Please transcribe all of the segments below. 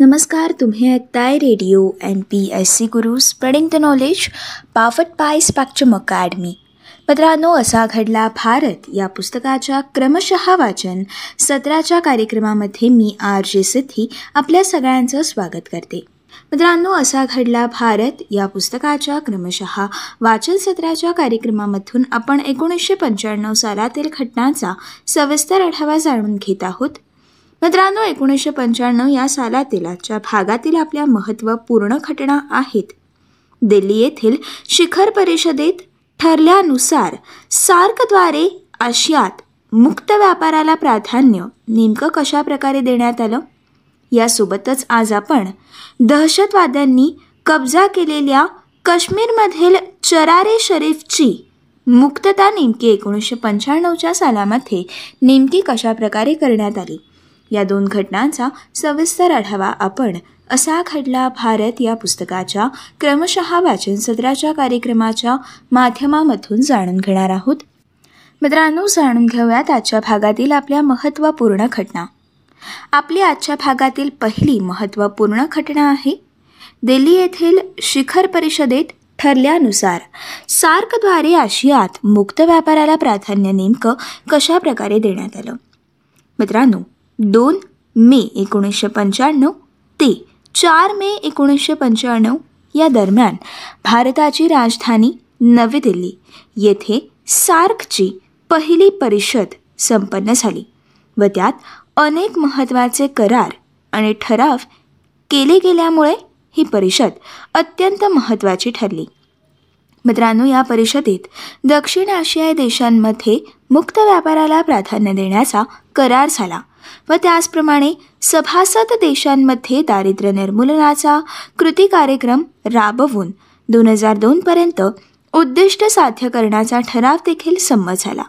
नमस्कार तुम्ही ऐकताय radio N P S C Guru spreading the knowledge powered by Spectrum academy मित्रांनो असा घडला भारत. या पुस्तकाच्या क्रमशः वाचन सत्राच्या कार्यक्रमामध्ये मी आर जे सिद्धी आपल्या सगळ्यांचं स्वागत करते. मित्रांनो असा घडला भारत. या पुस्तकाच्या क्रमशः वाचन सत्राच्या कार्यक्रमामधून आपण एकोणीसशे पंच्याण्णव सालातील घटनांचा सविस्तर आढावा जाणून घेत आहोत. मित्रांनो एकोणीसशे पंच्याण्णव या सालातील आजच्या भागातील आपल्या महत्त्वपूर्ण घटना आहेत. दिल्ली येथील शिखर परिषदेत ठरल्यानुसार सार्कद्वारे आशियात मुक्त व्यापाराला प्राधान्य नेमकं कशा प्रकारे देण्यात आलं? यासोबतच आज आपण दहशतवाद्यांनी कब्जा केलेल्या काश्मीरमधील चरारे शरीफची मुक्तता नेमकी एकोणीसशे पंच्याण्णवच्या सालामध्ये नेमकी कशा प्रकारे करण्यात आली? या दोन घटनांचा सविस्तर आढावा आपण असा घडला भारत या पुस्तकाच्या क्रमशः वाचन सत्राच्या कार्यक्रमाच्या माध्यमामधून जाणून घेणार आहोत. मित्रांनो जाणून घेऊयात आजच्या भागातील आपल्या महत्त्वपूर्ण घटना. आपली आजच्या भागातील पहिली महत्त्वपूर्ण घटना आहे. दिल्ली येथील शिखर परिषदेत ठरल्यानुसार सार्कद्वारे आशियात मुक्त व्यापाराला प्राधान्य नेमकं कशा प्रकारे देण्यात आलं? मित्रांनो दोन मे एकोणीसशे पंच्याण्णव ते चार मे एकोणीसशे पंच्याण्णव या दरम्यान भारताची राजधानी नवी दिल्ली. येथे सार्कची पहिली परिषद संपन्न झाली व त्यात अनेक महत्त्वाचे करार आणि ठराव केले गेल्यामुळे ही परिषद अत्यंत महत्त्वाची ठरली. मित्रांनो या परिषदेत दक्षिण आशियाई देशांमध्ये मुक्त व्यापाराला प्राधान्य देण्याचा करार झाला. व त्याचप्रमाणे सभासद देशांमध्ये दारिद्र्य निर्मूलनाचा कृती कार्यक्रम राबवून दोन हजार दोनपर्यंत उद्दिष्ट साध्य करण्याचा ठराव देखील संमत झाला.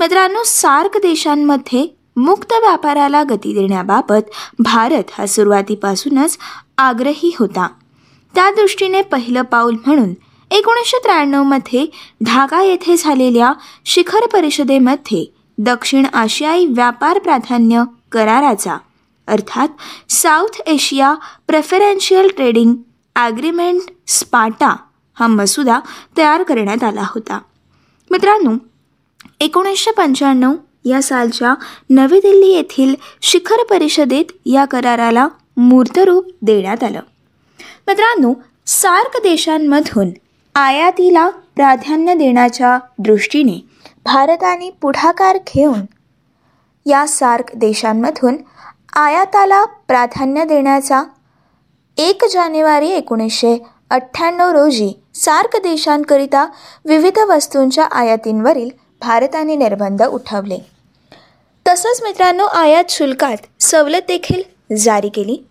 मित्रांनो सार्क देशांमध्ये मुक्त व्यापाराला गती देण्याबाबत भारत हा सुरुवातीपासूनच आग्रही होता. त्या दृष्टीने पहिलं पाऊल म्हणून एकोणीसशे त्र्याण्णवमध्ये ढाका येथे झालेल्या शिखर परिषदेमध्ये दक्षिण आशियाई व्यापार प्राधान्य कराराचा अर्थात South Asia preferential trading agreement SAPTA हा मसुदा तयार करण्यात आला होता. मित्रांनो एकोणीसशे पंच्याण्णव या सालच्या नवी दिल्ली येथील शिखर परिषदेत या कराराला मूर्तरूप देण्यात आलं. मित्रांनो सार्क देशांमधून आयातीला प्राधान्य देण्याच्या दृष्टीने भारताने पुढाकार घेऊन या सार्क देशांमधून आयाताला प्राधान्य देण्याचा एक जानेवारी एकोणीसशे अठ्ठ्याण्णव रोजी सार्क देशांकरिता विविध वस्तूंच्या आयातींवरील भारताने निर्बंध उठवले. तसंच मित्रांनो आयात शुल्कात सवलत देखील जारी केली.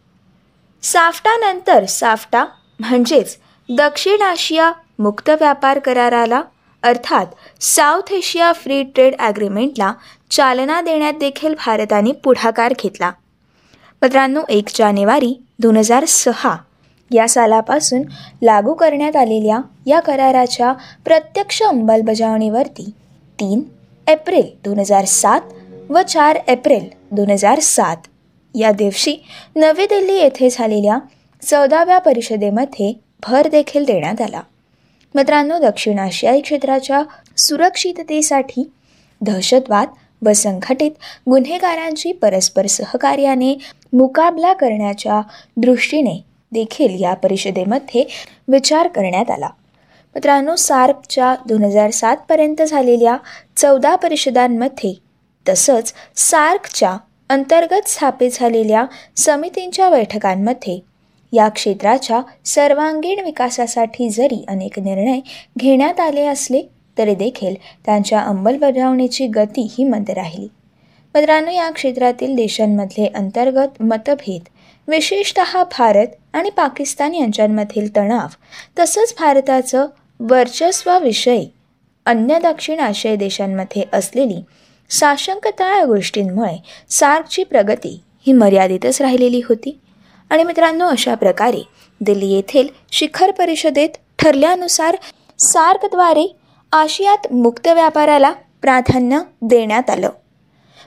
साफ्टानंतर साफ्टा म्हणजेच दक्षिण आशिया मुक्त व्यापार कराराला अर्थात साऊथ एशिया फ्री ट्रेड ॲग्रीमेंटला चालना देण्यात देखील भारताने पुढाकार घेतला. मित्रांनो एक जानेवारी दोन हजार सहा या सालापासून लागू करण्यात आलेल्या या कराराच्या प्रत्यक्ष अंमलबजावणीवरती तीन एप्रिल दोन हजार सात व चार एप्रिल दोन हजार सात या दिवशी नवी दिल्ली येथे झालेल्या चौदाव्या परिषदेमध्ये भर देखील देण्यात आला. मित्रांनो दक्षिण आशियाई क्षेत्राच्या सुरक्षिततेसाठी दहशतवाद व संघटित गुन्हेगारांची परस्पर सहकार्याने मुकाबला करण्याच्या दृष्टीने देखील या परिषदेमध्ये विचार करण्यात आला. मित्रांनो सार्कच्या दोन हजार सातपर्यंत झालेल्या चौदा परिषदांमध्ये तसंच सार्कच्या अंतर्गत स्थापित झालेल्या समितींच्या बैठकांमध्ये या क्षेत्राच्या सर्वांगीण विकासासाठी जरी अनेक निर्णय घेण्यात आले असले तरी देखील त्यांच्या अंमलबजावणीची गती ही मंद राहिली. मित्रांनो या क्षेत्रातील देशांमधले अंतर्गत मतभेद विशेषत भारत आणि पाकिस्तान यांच्यामधील तणाव तसंच भारताचं वर्चस्वाविषयी अन्य दक्षिण आशियाई देशांमध्ये असलेली साशंकता या गोष्टींमुळे सार्कची प्रगती ही मर्यादितच राहिलेली होती. आणि मित्रांनो अशा प्रकारे दिल्ली येथील शिखर परिषदेत ठरल्यानुसार सार्कद्वारे आशियात मुक्त व्यापाराला प्राधान्य देण्यात आलं.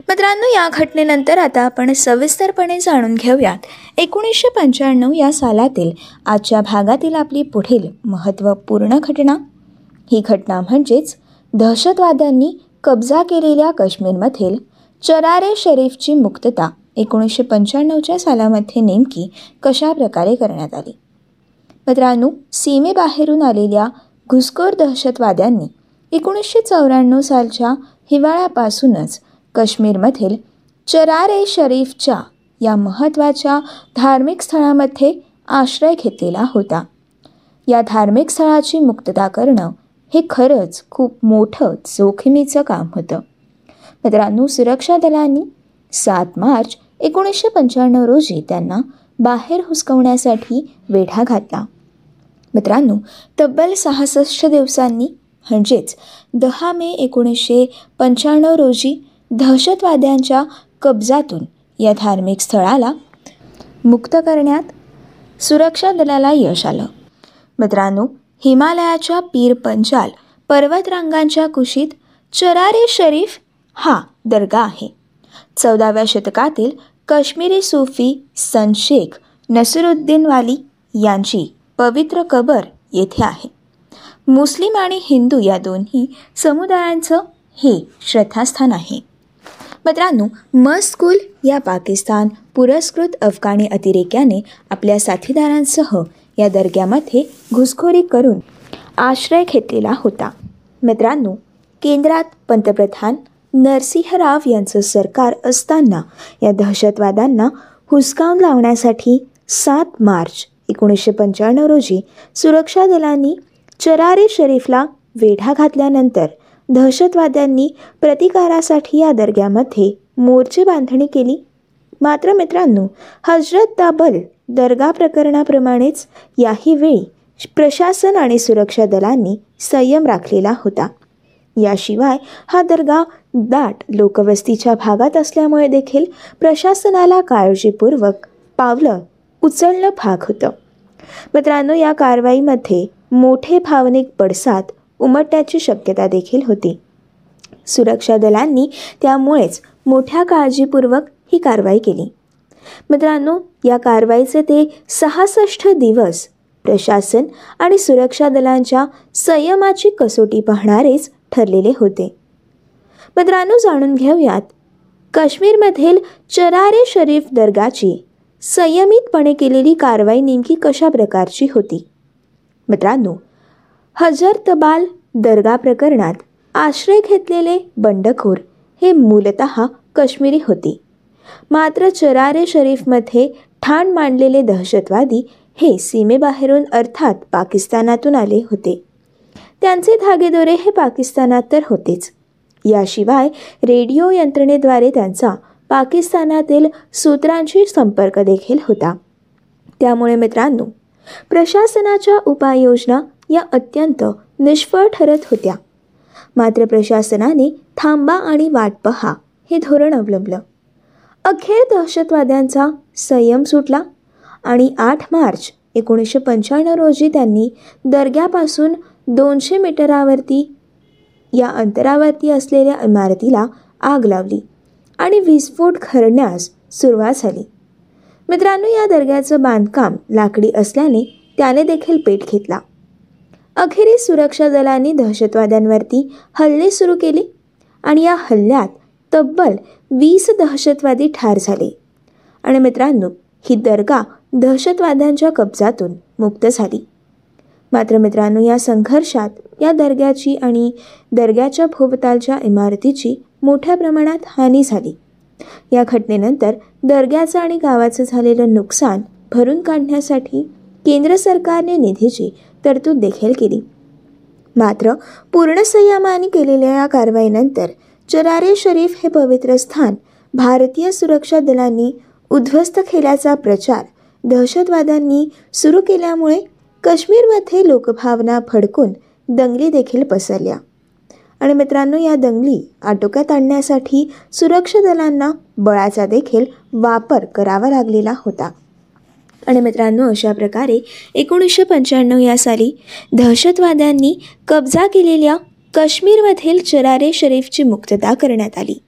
मित्रांनो या घटनेनंतर आता आपण सविस्तरपणे जाणून घेऊयात. एकोणीसशे पंच्याण्णव या सालातील आजच्या भागातील आपली पुढील महत्त्वपूर्ण घटना. ही घटना म्हणजेच दहशतवाद्यांनी कब्जा केलेल्या काश्मीरमधील चरारे शरीफची मुक्तता. एकोणीसशे पंच्याण्णवच्या सालामध्ये नेमकी कशा प्रकारे करण्यात आली? मित्रांनो सीमेबाहेरून आलेल्या घुसखोर दहशतवाद्यांनी एकोणीसशे चौऱ्याण्णव सालच्या हिवाळ्यापासूनच काश्मीरमधील चरार ए शरीफच्या या महत्त्वाच्या धार्मिक स्थळामध्ये आश्रय घेतलेला होता. या धार्मिक स्थळाची मुक्तता करणं हे खरंच खूप मोठं जोखमीचं काम होतं. मित्रांनो सुरक्षा दलांनी सात मार्च एकोणीसशे पंच्याण्णव रोजी त्यांना बाहेर हुसकवण्यासाठी वेढा घातला. मित्रांनो तब्बल सहासष्ट दिवसांनी म्हणजेच दहा मे एकोणीसशे पंच्याण्णव रोजी दहशतवाद्यांच्या कब्जातून या धार्मिक स्थळाला मुक्त करण्यात सुरक्षा दलाला यश आलं. मित्रांनो हिमालयाच्या पीर पंचाल पर्वतरांगांच्या कुशीत चरारे शरीफ हा दर्गा आहे. चौदाव्या शतकातील काश्मीरी सूफी सनशेख नसरुद्दीन वाली यांची पवित्र कबर येथे आहे. मुस्लिम आणि हिंदू या दोन्ही समुदायांचं हे श्रद्धास्थान आहे. मित्रांनो मस्कुल या पाकिस्तान पुरस्कृत अफगाणी अतिरेक्याने आपल्या साथीदारांसह या दर्ग्यामध्ये घुसखोरी करून आश्रय घेतलेला होता. मित्रांनो केंद्रात पंतप्रधान नरसिंहराव यांचं सरकार असताना या दहशतवाद्यांना हुसकावून लावण्यासाठी सात मार्च एकोणीसशे पंच्याण्णव रोजी सुरक्षा दलांनी चरारे शरीफला वेढा घातल्यानंतर दहशतवाद्यांनी प्रतिकारासाठी या दर्ग्यामध्ये मोर्चे बांधणी केली. मात्र मित्रांनो हजरत दाबल दर्गा प्रकरणाप्रमाणेच याही वेळी प्रशासन आणि सुरक्षा दलांनी संयम राखलेला होता. याशिवाय हा दर्गा दाट लोकवस्तीच्या भागात असल्यामुळे देखील प्रशासनाला काळजीपूर्वक पावलं उचलणं भाग होतं. मित्रांनो या कारवाईमध्ये मोठे भावनिक पडसाद उमटण्याची शक्यता देखील होती. सुरक्षा दलांनी त्यामुळेच मोठ्या काळजीपूर्वक ही कारवाई केली. मित्रांनो या कारवाईचे ते सहासष्ट दिवस प्रशासन आणि सुरक्षा दलांच्या संयमाची कसोटी पाहणारेच ठरलेले होते. मित्रांनो जाणून घेऊयात काश्मीरमधील चरारे शरीफ दर्गाची संयमितपणे केलेली कारवाई नेमकी कशा प्रकारची होती? मित्रांनो हजर तबाल दर्गा प्रकरणात आश्रय घेतलेले बंडखोर हे मूलत काश्मीरी होते. मात्र चरारे शरीफमध्ये ठाण मांडलेले दहशतवादी हे सीमेबाहेरून अर्थात पाकिस्तानातून आले होते. त्यांचे धागेदोरे हे पाकिस्तानात तर होतेच. याशिवाय रेडिओ यंत्रणेद्वारे त्यांचा पाकिस्तानातील सूत्रांशी संपर्क देखील होता. त्यामुळे मित्रांनो प्रशासनाच्या उपाययोजना या अत्यंत निष्फळ ठरत होत्या. मात्र प्रशासनाने थांबा आणि वाट पहा हे धोरण अवलंबलं. अखेर दहशतवाद्यांचा संयम सुटला आणि आठ मार्च एकोणीसशे पंच्याण्णव रोजी त्यांनी दर्ग्यापासून दोनशे मीटरावरती या अंतरावरती असलेल्या इमारतीला आग लावली आणि विस्फोट खरण्यास सुरुवात झाली. मित्रांनो या दर्ग्याचं बांधकाम लाकडी असल्याने त्याने देखील पेट घेतला. अखेरीस सुरक्षा दलांनी दहशतवाद्यांवरती हल्ले सुरू केले आणि या हल्ल्यात तब्बल वीस दहशतवादी ठार झाले. आणि मित्रांनो ही दर्गा दहशतवाद्यांच्या कब्जातून मुक्त झाली. मात्र मित्रांनो या संघर्षात या दर्ग्याची आणि दर्ग्याच्या भोवतालच्या इमारतीची मोठ्या प्रमाणात हानी झाली. या घटनेनंतर दर्ग्याचं आणि गावाचं झालेलं नुकसान भरून काढण्यासाठी केंद्र सरकारने निधीची तरतूद देखील केली. मात्र पूर्ण संयमाने केलेल्या या कारवाईनंतर चरारे शरीफ हे पवित्र स्थान भारतीय सुरक्षा दलांनी उद्ध्वस्त केल्याचा प्रचार दहशतवाद्यांनी सुरू केल्यामुळे काश्मीरमध्ये लोकभावना फडकून दंगली देखील पसरल्या. आणि मित्रांनो या दंगली आटोक्यात आणण्यासाठी सुरक्षा दलांना बळाचा देखील वापर करावा लागलेला होता. आणि मित्रांनो अशा प्रकारे एकोणीसशे पंच्याण्णव या साली दहशतवाद्यांनी कब्जा केलेल्या काश्मीरमधील चरारे शरीफची मुक्तता करण्यात आली.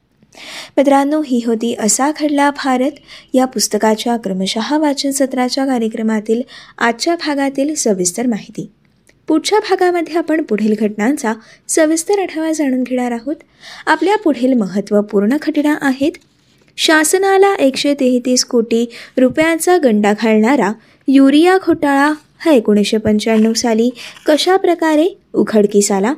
मित्रांनो ही होती असा घडला भारत. या पुस्तकाच्या क्रमशः वाचन सत्राच्या कार्यक्रमातील आजच्या भागातील सविस्तर माहिती. पुढच्या भागामध्ये आपण पुढील घटनांचा सविस्तर आढावा जाणून घेणार आहोत. आपल्या पुढील महत्त्वपूर्ण घटना आहेत. शासनाला एकशे तेहतीस कोटी रुपयांचा गंडा घालणारा युरिया घोटाळा हा एकोणीसशे पंच्याण्णव साली कशा प्रकारे उघडकीस आला?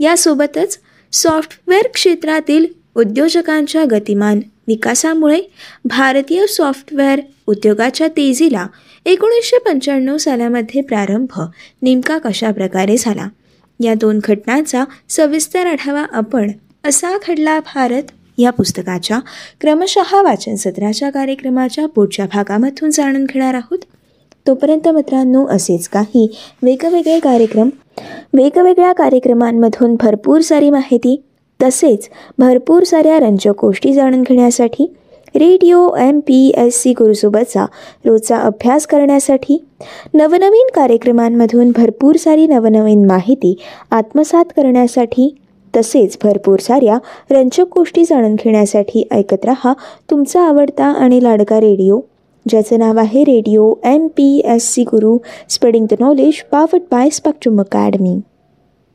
यासोबतच सॉफ्टवेअर क्षेत्रातील उद्योजकांच्या गतिमान विकासामुळे भारतीय सॉफ्टवेअर उद्योगाच्या तेजीला एकोणीसशे पंच्याण्णव सालामध्ये प्रारंभ नेमका कशा प्रकारे झाला? या दोन घटनांचा सविस्तर आढावा आपण असा घडला भारत या पुस्तकाच्या क्रमशः वाचन सत्राच्या कार्यक्रमाच्या पुढच्या भागामधून जाणून घेणार आहोत. तोपर्यंत मित्रांनो असेच काही वेगवेगळे कार्यक्रम वेगवेगळ्या कार्यक्रमांमधून भरपूर सारी माहिती तसेच भरपूर साऱ्या रंजक गोष्टी जाणून घेण्यासाठी radio M P S C गुरुसोबतचा रोजचा अभ्यास करण्यासाठी नवनवीन कार्यक्रमांमधून भरपूर सारी नवनवीन माहिती आत्मसात करण्यासाठी तसेच भरपूर साऱ्या रंजक गोष्टी जाणून घेण्यासाठी ऐकत रहा तुमचा आवडता आणि लाडका रेडिओ. ज्याचं नाव आहे radio M P S C Guru spreading the knowledge powered by Spectrum academy